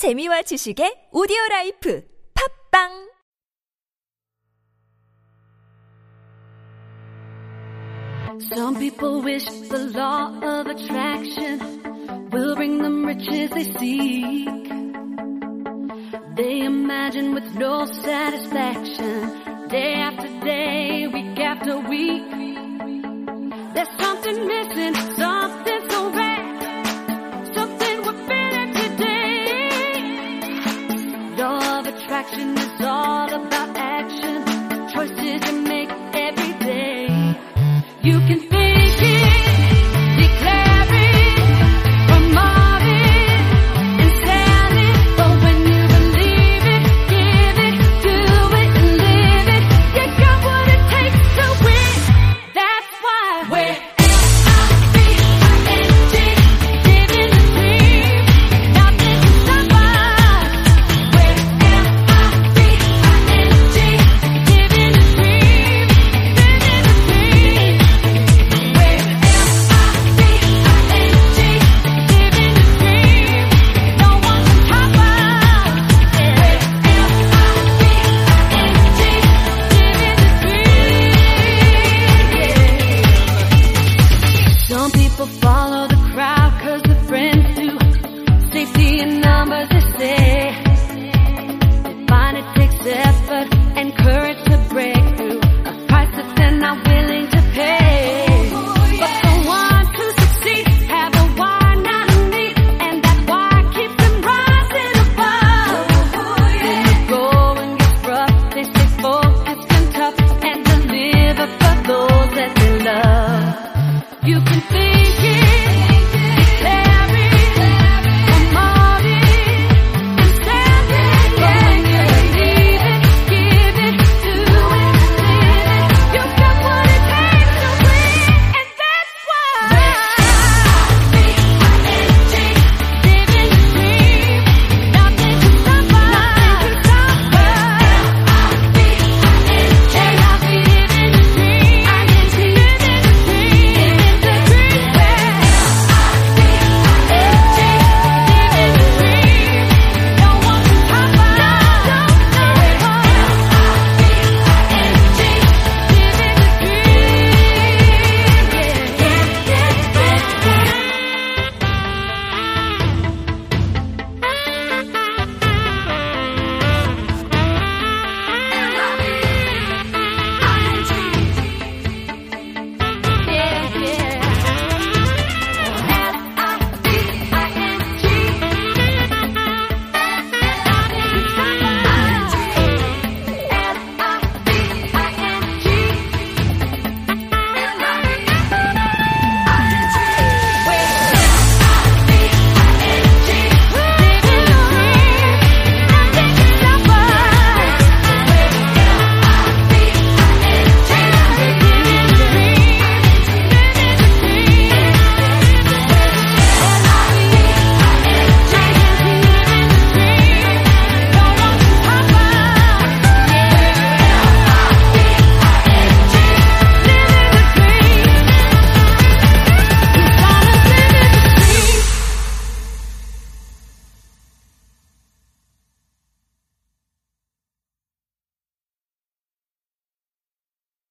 재미와 지식의 오디오 라이프 팟빵 Some people wish the law of attraction will bring them riches they seek. They imagine with no satisfaction, day after day, week after week. There's something missing. You can